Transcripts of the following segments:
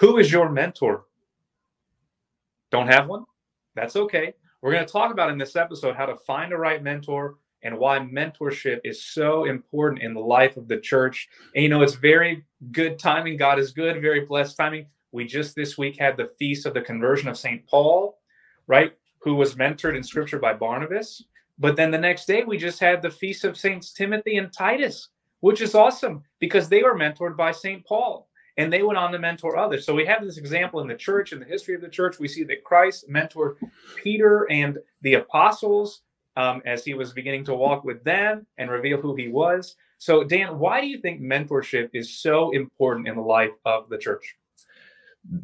Who is your mentor? Don't have one? That's okay. We're going to talk about in this episode how to find a right mentor and why mentorship is so important in the life of the church. And you know, it's very good timing. God is good, very blessed timing. We just this week had the feast of the conversion of St. Paul, right? Who was mentored in scripture by Barnabas. But then the next day, we just had the feast of Saints Timothy and Titus, which is awesome because they were mentored by St. Paul and they went on to mentor others. So we have this example in the church, in the history of the church. We see that Christ mentored Peter and the apostles um, as he was beginning to walk with them and reveal who he was. So, Dan, why do you think mentorship is so important in the life of the church?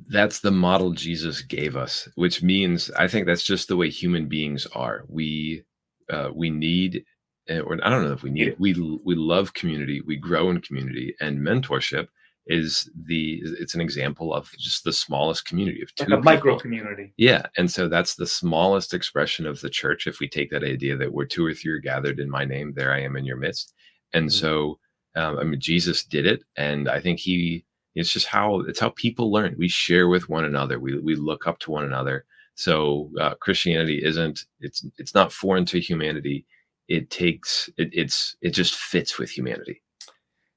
That's the model Jesus gave us, which means I think that's just the way human beings are. We uh, we need, eh, or I don't know if we need, we we love community, we grow in community, and mentorship is the it's an example of just the smallest community of two like a micro community. Yeah and so that's the smallest expression of the church if we take that idea that we're two or three are gathered in my name there i am in your midst. And mm-hmm. so um, i mean jesus did it and i think he it's just how it's how people learn. We share with one another. We, we look up to one another. So uh, christianity isn't it's it's not foreign to humanity. It takes it, it's it just fits with humanity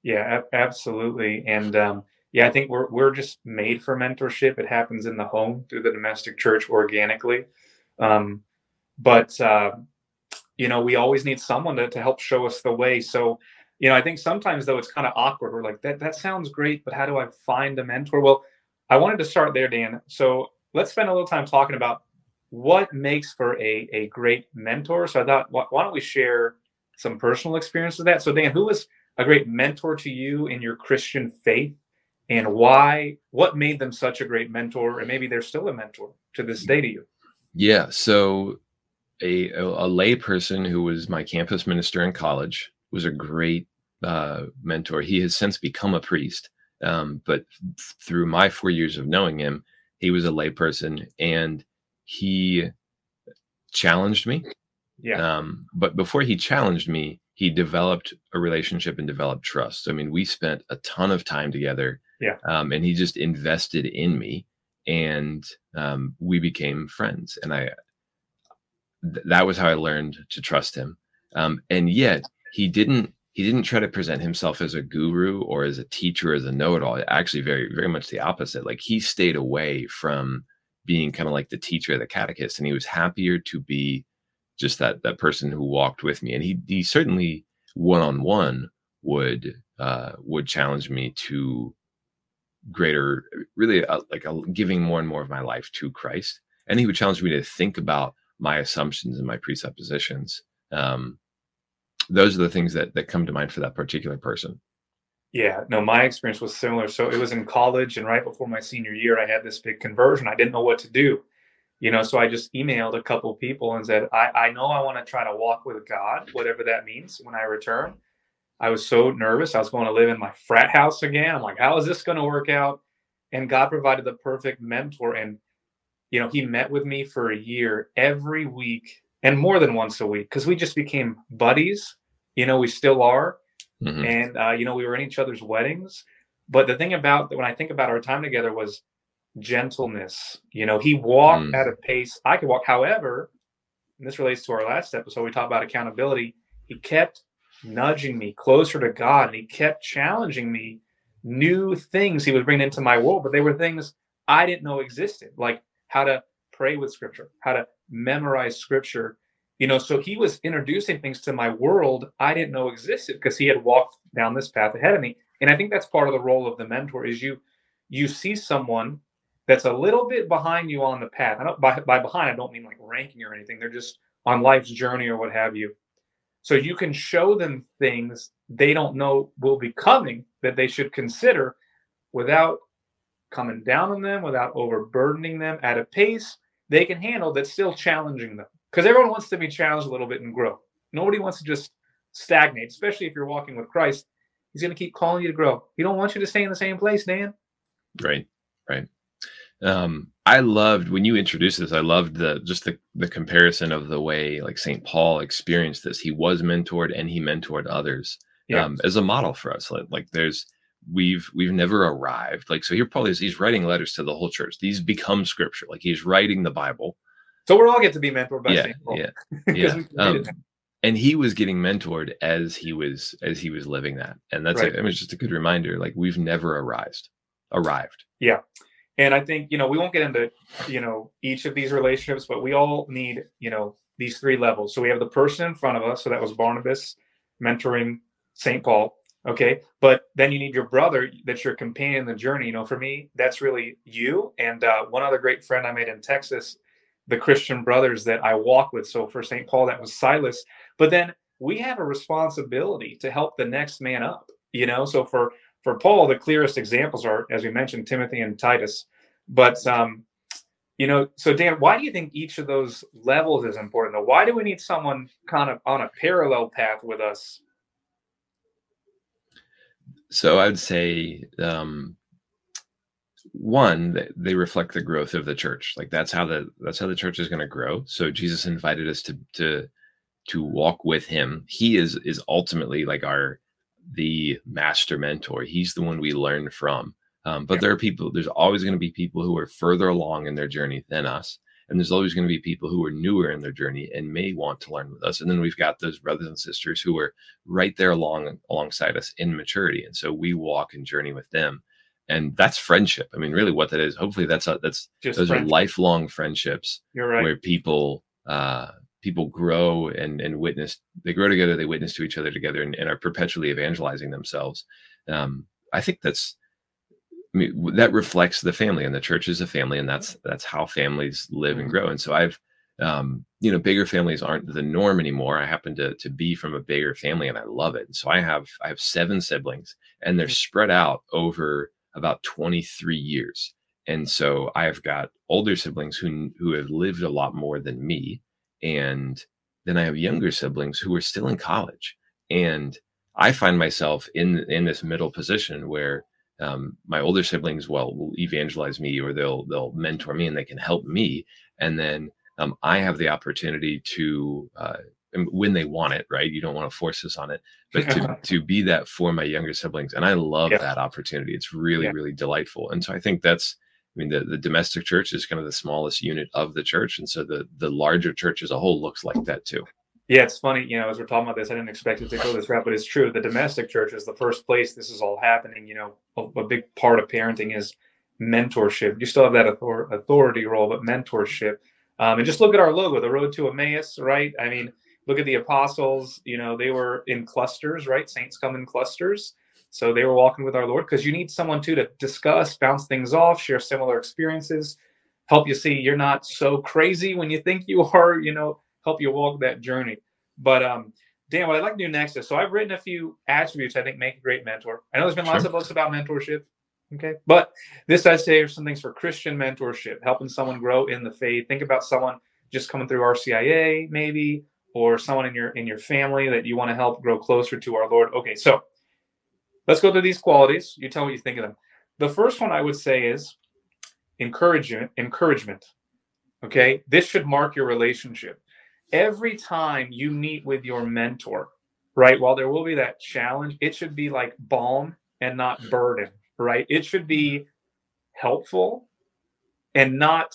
yeah, absolutely. And um, yeah, I think we're we're just made for mentorship. It happens in the home through the domestic church organically. Um, but uh, you know, we always need someone to, to help show us the way. So, you know, I think sometimes though it's kind of awkward. We're like, that that sounds great, but how do I find a mentor? Well, I wanted to start there, Dan. So let's spend a little time talking about what makes for a, a great mentor. So I thought, why, don't we share some personal experience with that? So Dan, who was a great mentor to you in your Christian faith and why what made them such a great mentor and maybe they're still a mentor to this day to you? Yeah so a a, lay person who was my campus minister in college was a great uh, mentor. He has since become a priest um, but through my four years of knowing him he was a lay person and he challenged me. Yeah. Um, but before he challenged me he developed a relationship and developed trust. I mean, we spent a ton of time together. Yeah. Um, and he just invested in me, and um, we became friends. And I, th- that was how I learned to trust him. Um, and yet, he didn't. He didn't try to present himself as a guru or as a teacher, as a know-it-all. Actually, very, very much the opposite. Like he stayed away from being kind of like the teacher, of the catechist, and he was happier to be just that that person who walked with me. And he he certainly one on one would uh would challenge me to greater really uh, like a, giving more and more of my life to Christ. And he would challenge me to think about my assumptions and my presuppositions. Um those are the things that that come to mind for that particular person. Yeah no my experience was similar. So it was in college and right before my senior year i had this big conversion. I didn't know what to do you know so i just emailed a couple people and said i, I know i want to try to walk with god whatever that means when i return. I was so nervous i was going to live in my frat house again. I'm like how is this going to work out? And god provided the perfect mentor and you know he met with me for a year every week and more than once a week because we just became buddies. You know we still are. Mm-hmm. and uh, you know we were in each other's weddings. But the thing about when i think about our time together was gentleness. You know, he walked mm. at a pace I could walk. However, and this relates to our last episode, we talked about accountability. He kept nudging me closer to God and he kept challenging me new things he was bringing into my world, but they were things I didn't know existed, like how to pray with scripture, how to memorize scripture. You know, so he was introducing things to my world I didn't know existed because he had walked down this path ahead of me. And I think that's part of the role of the mentor is you you see someone that's a little bit behind you on the path. I don't by, by behind I don't mean like ranking or anything. They're just on life's journey or what have you. So you can show them things they don't know will be coming that they should consider without coming down on them, without overburdening them at a pace they can handle that's still challenging them. Because everyone wants to be challenged a little bit and grow. Nobody wants to just stagnate, especially if you're walking with Christ. He's going to keep calling you to grow. He don't want you to stay in the same place, Dan. Right, right um i loved when you introduced this i loved the just the, the comparison of the way like st paul experienced this he was mentored and he mentored others yeah. um, as a model for us like, like there's we've we've never arrived. Like so, here Paul is he's writing letters to the whole church. These become scripture. Like he's writing the Bible. So we're all get to be mentored by yeah, Saint Paul. yeah, yeah. Um, and he was getting mentored as he was as he was living that. And that's Right. I mean, it's just a good reminder. Like we've never arrived. Arrived. And I think, you know, we won't get into, you know, each of these relationships, but we all need, you know, these three levels. So we have the person in front of us. So that was Barnabas mentoring St. Paul. Okay. But then you need your brother that's your companion in the journey. You know, for me, that's really you. And uh, one other great friend I made in Texas, the Christian brothers that I walk with. So for St. Paul, that was Silas. But then we have a responsibility to help the next man up, you know? So for, for Paul, the clearest examples are, as we mentioned, Timothy and Titus. But um, you know, so Dan, why do you think each of those levels is important? Why do we need someone kind of on a parallel path with us? So I'd say um, one, they reflect the growth of the church. Like that's how the that's how the church is going to grow. So Jesus invited us to to to walk with him. He is is ultimately like our the master mentor. He's the one we learn from. Um, but Yeah. there are people. There's always going to be people who are further along in their journey than us, and there's always going to be people who are newer in their journey and may want to learn with us. And then we've got those brothers and sisters who are right there along alongside us in maturity, and so we walk and journey with them. And that's friendship. I mean, really, what that is. Hopefully, that's a, that's Just those are lifelong friendships You're right. where people uh people grow and and witness they grow together they witness to each other together and, and are perpetually evangelizing themselves. Um i think that's I mean, that reflects the family and the church is a family and that's that's how families live and Mhm. grow. And so i've um you know bigger families aren't the norm anymore. I happen to to be from a bigger family and i love it. And so i have i have seven siblings and they're Mhm. spread out over about 23 years. And so I've got older siblings who who have lived a lot more than me, and then I have younger siblings who are still in college, and I find myself in in this middle position where um, my older siblings, well, will evangelize me or they'll they'll mentor me and they can help me, and then um, I have the opportunity to. Uh, when they want it, right? You don't want to force this on it, but to, to be that for my younger siblings, and I love Yeah. that opportunity. It's really, Yeah. really delightful, and so I think that's mean, the, the domestic church is kind of the smallest unit of the church. And so the, the larger church as a whole looks like that too. Yeah, it's funny, you know, as we're talking about this, I didn't expect it to go this route, but it's true. The domestic church is the first place this is all happening. You know, a, a big part of parenting is mentorship. You still have that author- authority role, but mentorship. Um, and just look at our logo, the road to Emmaus, right? I mean, look at the apostles. You know, they were in clusters, right? Saints come in clusters. So they were walking with our Lord because you need someone too to discuss, bounce things off, share similar experiences, help you see you're not so crazy when you think you are, you know, help you walk that journey. But um, Dan, what I'd like to do next is so I've written a few attributes I think make a great mentor. I know there's been lots Sure. of books about mentorship. Okay. But this I say are some things for Christian mentorship, helping someone grow in the faith. Think about someone just coming through RCIA, maybe, or someone in your in your family that you want to help grow closer to our Lord. Okay, so let's go through these qualities. You tell me what you think of them. The first one I would say is encouragement. Encouragement. Okay, this should mark your relationship. Every time you meet with your mentor, right? While there will be that challenge, it should be like balm and not burden, right? It should be helpful and not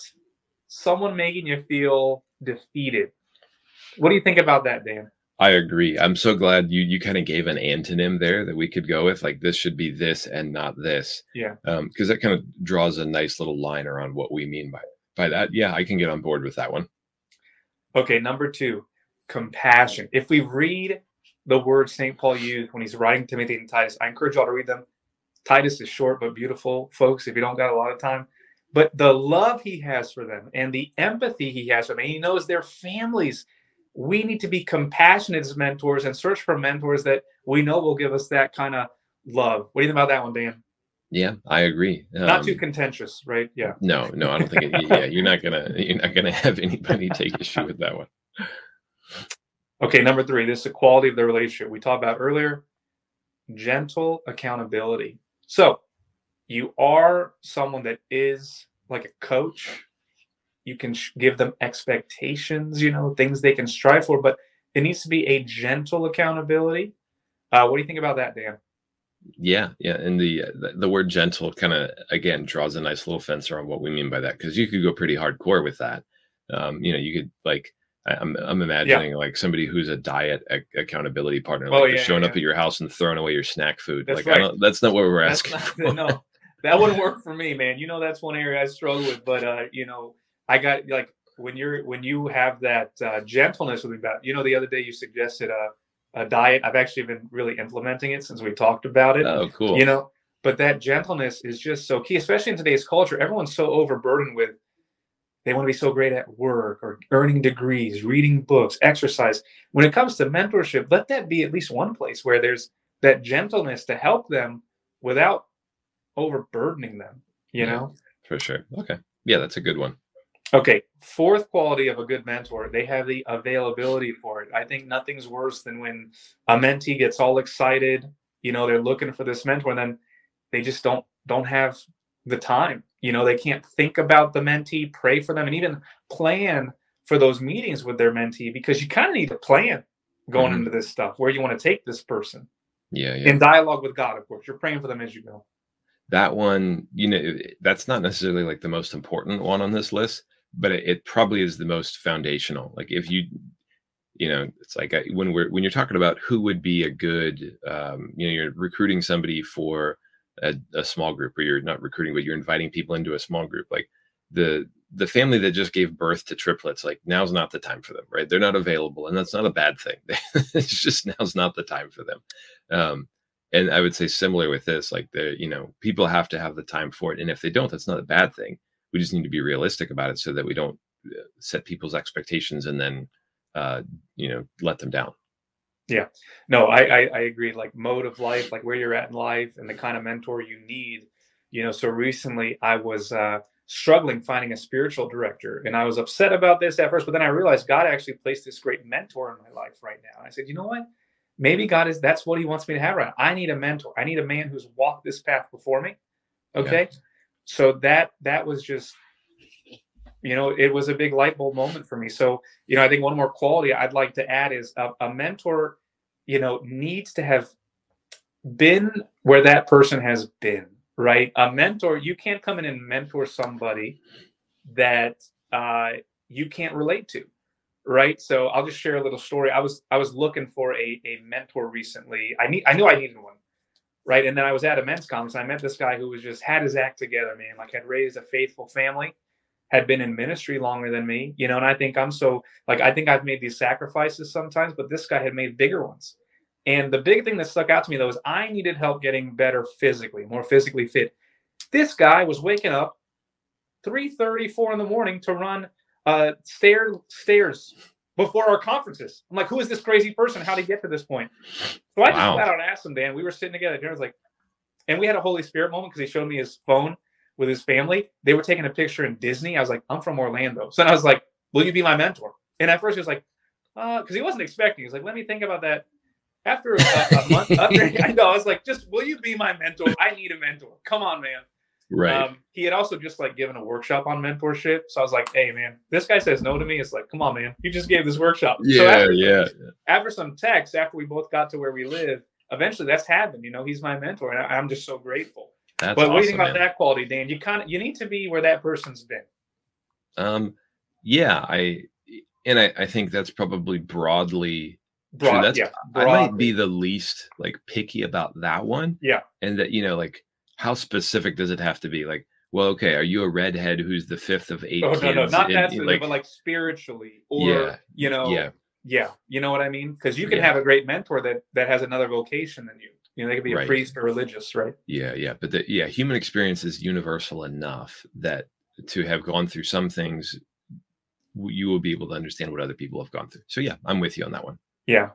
someone making you feel defeated. What do you think about that, Dan? I agree. I'm so glad you you kind of gave an antonym there that we could go with. Like this should be this and not this. Yeah. Um, because that kind of draws a nice little line around what we mean by by that. Yeah, I can get on board with that one. Okay, number two, compassion. If we read the words St. Paul used when he's writing Timothy and Titus, I encourage y'all to read them. Titus is short but beautiful, folks, if you don't got a lot of time. But the love he has for them and the empathy he has for them, and he knows their families. We need to be compassionate as mentors and search for mentors that we know will give us that kind of love. What do you think about that one, Dan? Yeah, I agree. Not Um, too contentious, right? Yeah. No, no, I don't think. It, yeah, you're not gonna you're not gonna have anybody take issue with that one. Okay, number three, this is the quality of the relationship we talked about earlier. Gentle accountability. So you are someone that is like a coach. You can sh- give them expectations, you know, things they can strive for, but it needs to be a gentle accountability. Uh, what do you think about that, Dan? Yeah, yeah, and the the, word gentle kind of again draws a nice little fence around what we mean by that because you could go pretty hardcore with that. Um, you know, you could like I'm I'm imagining yeah. like somebody who's a diet a- accountability partner, like oh, yeah, showing yeah. up at your house and throwing away your snack food. That's like right. I don't, that's not what we're asking. Not, no, that wouldn't work for me, man. You know, that's one area I struggle with. But uh, you know, I got like when you're when you have that uh, gentleness with me about. You know, the other day you suggested a a diet. I've actually been really implementing it since we talked about it. Oh, cool. You know, but that gentleness is just so key, especially in today's culture. Everyone's so overburdened with they want to be so great at work or earning degrees, reading books, exercise. When it comes to mentorship, let that be at least one place where there's that gentleness to help them without overburdening them, you yeah, know? For sure. Okay. Yeah, that's a good one. Okay. Fourth quality of a good mentor, they have the availability for it. I think nothing's worse than when a mentee gets all excited, you know, they're looking for this mentor and then they just don't don't have the time you know, they can't think about the mentee, pray for them, and even plan for those meetings with their mentee because you kind of need to plan going mm-hmm. into this stuff where you want to take this person. Yeah, yeah. In dialogue with God, of course. You're praying for them as you go. That one, you know, that's not necessarily like the most important one on this list, but it, it probably is the most foundational. Like if you you know it's like uh, when we're when you're talking about who would be a good um, you know you're recruiting somebody for a, a small group or you're not recruiting but you're inviting people into a small group like the the family that just gave birth to triplets like now's not the time for them right? They're not available and that's not a bad thing. It's just now's not the time for them. Um, and i would say similar with this like the you know people have to have the time for it and if they don't that's not a bad thing we just need to be realistic about it so that we don't uh, set people's expectations and then uh, you know let them down yeah, no, I, I, I agree. Like mode of life, like where you're at in life, and the kind of mentor you need. You know, so recently I was uh, struggling finding a spiritual director, and I was upset about this at first, but then I realized God actually placed this great mentor in my life right now. And I said, you know what? Maybe God is that's what He wants me to have right. Now. I need a mentor. I need a man who's walked this path before me. Okay, yeah. So that that was just you know it was a big light bulb moment for me. So you know i think one more quality i'd like to add is a, a mentor you know needs to have been where that person has been right? A mentor you can't come in and mentor somebody that uh, you can't relate to right? So i'll just share a little story. I was i was looking for a, a mentor recently. I need i knew i needed one right and then i was at a men's conference i met this guy who was just had his act together man like had raised a faithful family had been in ministry longer than me, you know, and I think I'm so like I think I've made these sacrifices sometimes, but this guy had made bigger ones. And the big thing that stuck out to me though is I needed help getting better physically, more physically fit. This guy was waking up 3 4 in the morning to run uh stair stairs before our conferences. I'm like, who is this crazy person? How did he get to this point? So I just wow. out and asked him, Dan. We were sitting together. I was like, and we had a Holy Spirit moment because he showed me his phone with his family. They were taking a picture in Disney. I was like, I'm from Orlando. So I was like, Will you be my mentor? And at first he was like, uh, because he wasn't expecting. He was like, Let me think about that. After a, a month, after, I know, I was like, just will you be my mentor? I need a mentor. Come on, man. Right. Um, he had also just like given a workshop on mentorship. So I was like, hey man, this guy says no to me. It's like, come on, man. You just gave this workshop. Yeah, so after, yeah. After some text, after we both got to where we live, eventually that's happened. You know, he's my mentor, and I, am just so grateful. That's but what do you think about man. that quality, Dan? You kind of you need to be where that person's been. Um, yeah, I and I, I think that's probably broadly Broad, That's, yeah, I might be the least like picky about that one. Yeah, and that you know, like how specific does it have to be? Like, well, okay, are you a redhead who's the fifth of eight? Oh no, no, not necessarily, like, but like spiritually, or yeah, you know, yeah, yeah, you know what I mean? Because you can yeah. have a great mentor that that has another vocation than you. You know, they could be a right. priest or religious, right? Yeah, yeah. But the, yeah, human experience is universal enough that to have gone through some things, you will be able to understand what other people have gone through. So yeah, I'm with you on that one. Yeah.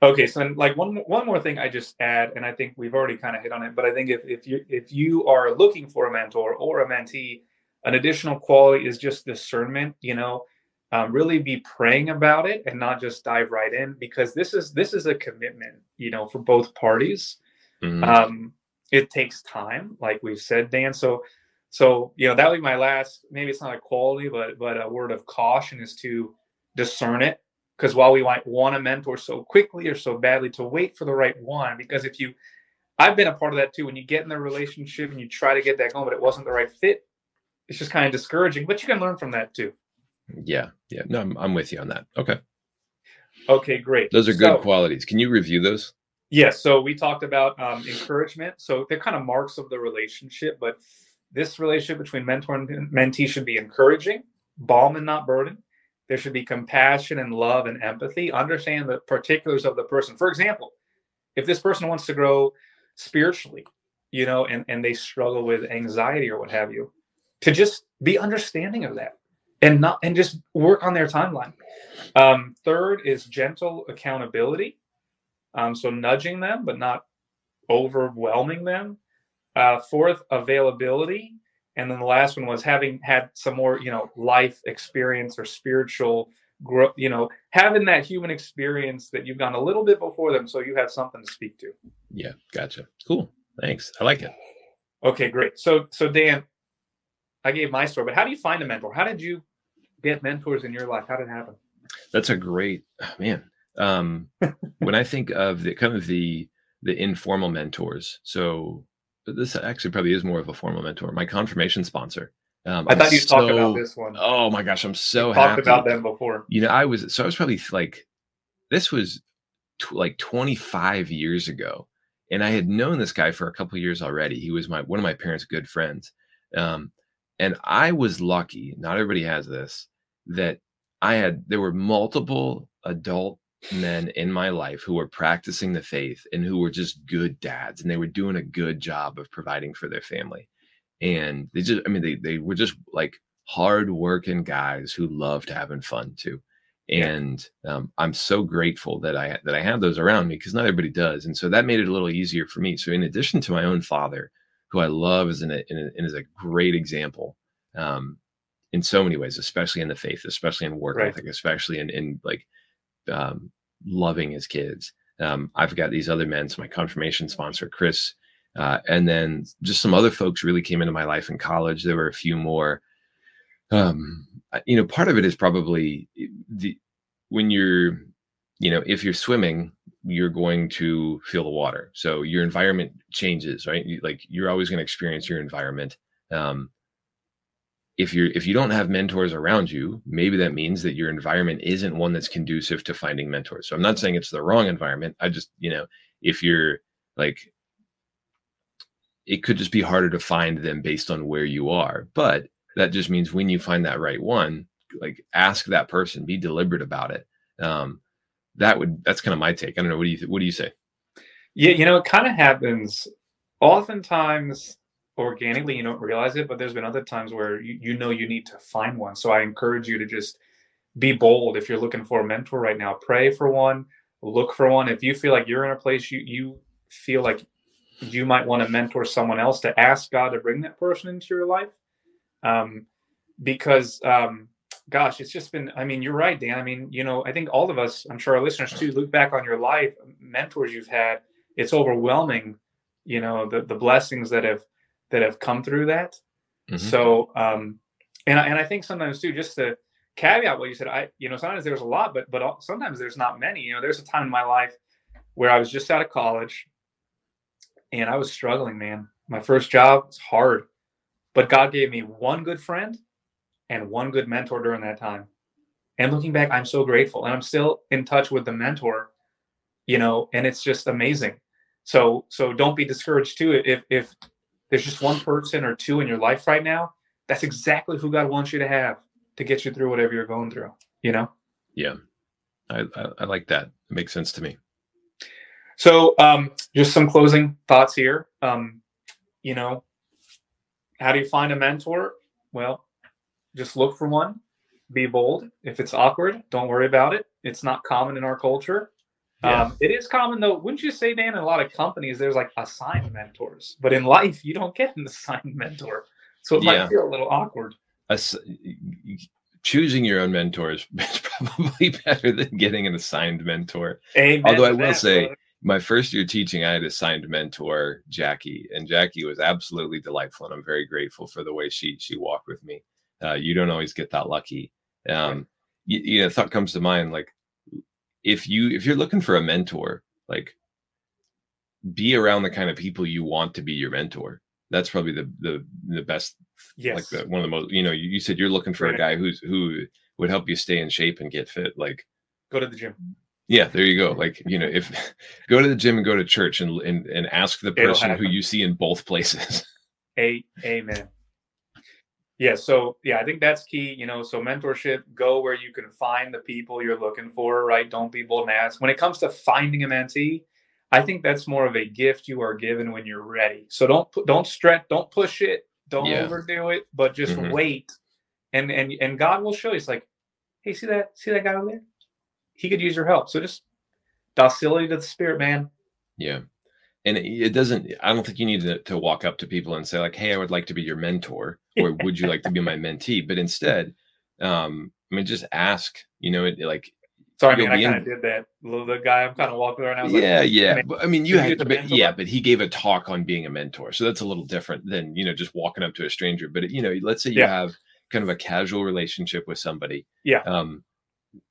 Okay, so then, like one one more thing I just add, and I think we've already kind of hit on it, but I think if if you if you are looking for a mentor or a mentee, an additional quality is just discernment. You know, um, really be praying about it and not just dive right in because this is this is a commitment you know for both parties mm-hmm. um, it takes time like we've said dan so so you know that would be my last maybe it's not a quality but but a word of caution is to discern it because while we might want a mentor so quickly or so badly to wait for the right one because if you I've been a part of that too. When you get in a relationship and you try to get that going, but it wasn't the right fit, it's just kind of discouraging. But you can learn from that too. Yeah, yeah. No, I'm, I'm with you on that. Okay. Okay, great. Those are good so, qualities. Can you review those? Yes. Yeah, so we talked about um, encouragement. So they're kind of marks of the relationship, but this relationship between mentor and mentee should be encouraging, balm and not burden. There should be compassion and love and empathy. Understand the particulars of the person. For example, if this person wants to grow spiritually, you know, and, and they struggle with anxiety or what have you, to just be understanding of that and not and just work on their timeline. Um, third is gentle accountability. Um, so nudging them, but not overwhelming them. Uh, fourth, availability. And then the last one was having had some more, you know, life experience or spiritual growth, you know, having that human experience that you've gone a little bit before them so you have something to speak to. Yeah, gotcha. Cool. Thanks. I like it. Okay, great. So so Dan, I gave my story, but how do you find a mentor? How did you get mentors in your life? How did it happen? That's a great man. Um, when I think of the kind of the the informal mentors, so this actually probably is more of a formal mentor. My confirmation sponsor. Um, I thought you so, talked about this one. Oh my gosh, I'm so you happy. Talked about them before. You know, I was so I was probably like, this was t- like 25 years ago, and I had known this guy for a couple years already. He was my one of my parents' good friends, um, and I was lucky. Not everybody has this. That I had there were multiple adult men in my life who were practicing the faith and who were just good dads and they were doing a good job of providing for their family. And they just i mean they, they were just like hard working guys who loved having fun too. And um, i'm so grateful that i that i have those around me because not everybody does. And so that made it a little easier for me. So in addition to my own father who i love as an, and is a great example um, in so many ways especially in the faith especially in work right. ethic especially in in like um, loving his kids. Um, I've got these other men, so my confirmation sponsor, Chris, uh, and then just some other folks really came into my life in college. There were a few more. Um, you know, part of it is probably the when you're, you know, if you're swimming, you're going to feel the water. So your environment changes, right? You, like you're always going to experience your environment. Um, if you're if you don't have mentors around you maybe that means that your environment isn't one that's conducive to finding mentors. So i'm not saying it's the wrong environment. I just you know if you're like it could just be harder to find them based on where you are but that just means when you find that right one like ask that person be deliberate about it. Um that would that's kind of my take. I don't know what do you what do you say? Yeah you know it kind of happens. Oftentimes organically you don't realize it but there's been other times where you, you know you need to find one. So i encourage you to just be bold. If you're looking for a mentor right now pray for one look for one. If you feel like you're in a place you you feel like you might want to mentor someone else to ask god to bring that person into your life um, because um, gosh it's just been i mean you're right dan. I mean you know i think all of us i'm sure our listeners too look back on your life mentors you've had it's overwhelming you know the, the blessings that have that have come through that. Mm-hmm. So, um, and I, and I think sometimes too, just to caveat what you said, I you know sometimes there's a lot, but but sometimes there's not many. You know, there's a time in my life where I was just out of college, and I was struggling. Man, my first job was hard, but God gave me one good friend and one good mentor during that time. And looking back, I'm so grateful, and I'm still in touch with the mentor. You know, and it's just amazing. So so don't be discouraged too if if there's just one person or two in your life right now, that's exactly who God wants you to have to get you through whatever you're going through, you know? Yeah. I, I, I like that. It makes sense to me. So, um, just some closing thoughts here. Um, you know, how do you find a mentor? Well, just look for one, be bold. If it's awkward, don't worry about it. It's not common in our culture. Yeah. Um, it is common though, wouldn't you say, Dan? In a lot of companies, there's like assigned mentors, but in life, you don't get an assigned mentor, so it yeah. might feel a little awkward. As- choosing your own mentor is probably better than getting an assigned mentor. Amen Although I will say, brother. my first year teaching, I had assigned mentor Jackie, and Jackie was absolutely delightful, and I'm very grateful for the way she she walked with me. Uh, you don't always get that lucky. Um, you, you know, thought comes to mind like if you if you're looking for a mentor, like be around the kind of people you want to be your mentor. That's probably the the the best. Yes. Like the, one of the most. You know, you, you said you're looking for Right. a guy who's who would help you stay in shape and get fit. Like, Go to the gym. yeah, there you go. Like, you know, if go to the gym and go to church and and, and ask the person who you see in both places. A amen. Yeah, so yeah, I think that's key. You know, so mentorship, go where you can find the people you're looking for, right? Don't be bold and ask. When it comes to finding a mentee, I think that's more of a gift you are given when you're ready. So don't don't stretch, don't push it, don't Yeah. overdo it, but just Mhm. wait, and and and God will show you. It's like, hey, see that see that guy over there? He could use your help. So just docility to the spirit, man. Yeah. And it, it doesn't, I don't think you need to, to walk up to people and say, like, hey, I would like to be your mentor, or would you like to be my mentee? But instead, um, I mean, just ask, you know, it, like, Sorry, man, I kind of did that. The guy I'm kind of walking around. I was like, yeah, yeah. man, But, I mean, you had, but yeah, but he gave a talk on being a mentor. So that's a little different than, you know, just walking up to a stranger. But, you know, let's say you Yeah. have kind of a casual relationship with somebody. Yeah. Um,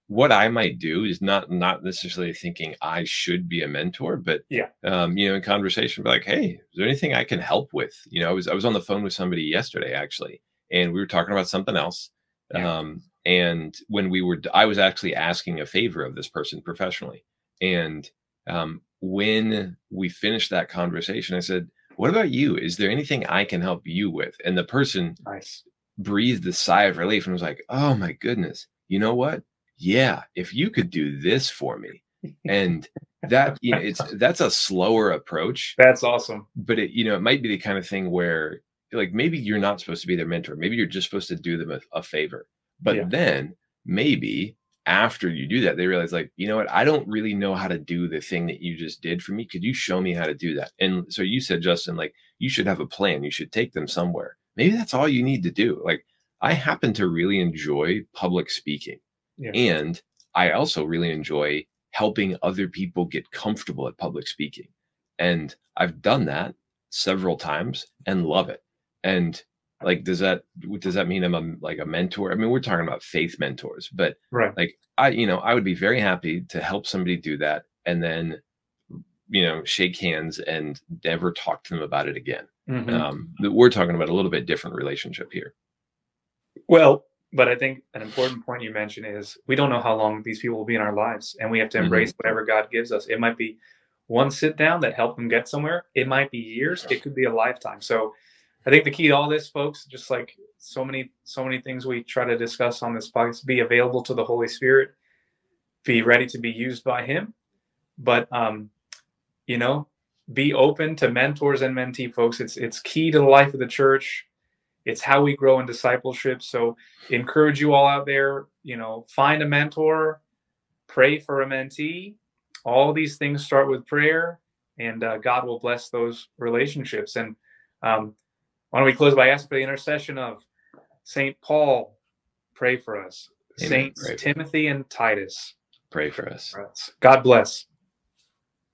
what I might do is not not necessarily thinking I should be a mentor, but Yeah. um, you know, in conversation, be like, hey, is there anything I can help with? You know, I was I was on the phone with somebody yesterday actually, and we were talking about something else. Yeah. Um, and when we were, I was actually asking a favor of this person professionally, and um, when we finished that conversation, I said, "What about you? Is there anything I can help you with?" And the person nice. breathed a sigh of relief and was like, "Oh my goodness, you know what? Yeah, if you could do this for me." And that you know, it's that's a slower approach, That's awesome. but it you know, it might be the kind of thing where like maybe you're not supposed to be their mentor. Maybe you're just supposed to do them a, a favor. But Yeah. then maybe after you do that, they realize like, you know what? I don't really know how to do the thing that you just did for me. Could you show me how to do that? And so you said, Justin, like you should have a plan. You should take them somewhere. Maybe that's all you need to do. Like I happen to really enjoy public speaking. Yeah. And I also really enjoy helping other people get comfortable at public speaking. And I've done that several times and love it. And like, does that does that mean I'm a, like a mentor? I mean, we're talking about faith mentors, but Right. like I, you know, I would be very happy to help somebody do that and then, you know, shake hands and never talk to them about it again. Mhm. Um, we're talking about a little bit different relationship here. Well, but I think an important point you mentioned is we don't know how long these people will be in our lives, and we have to Mhm. embrace whatever God gives us. It might be one sit down that helped them get somewhere. It might be years. It could be a lifetime. So, I think the key to all this, folks, just like so many, so many things we try to discuss on this podcast, be available to the Holy Spirit, be ready to be used by Him, but um, you know, be open to mentors and mentee folks. It's it's key to the life of the church. It's how we grow in discipleship. So encourage you all out there, you know, find a mentor, pray for a mentee. All these things start with prayer, and uh, God will bless those relationships. And um, why don't we close by asking for the intercession of Saint Paul, pray for us. Amen. Saints Pray Timothy and Titus, Pray for us. God bless.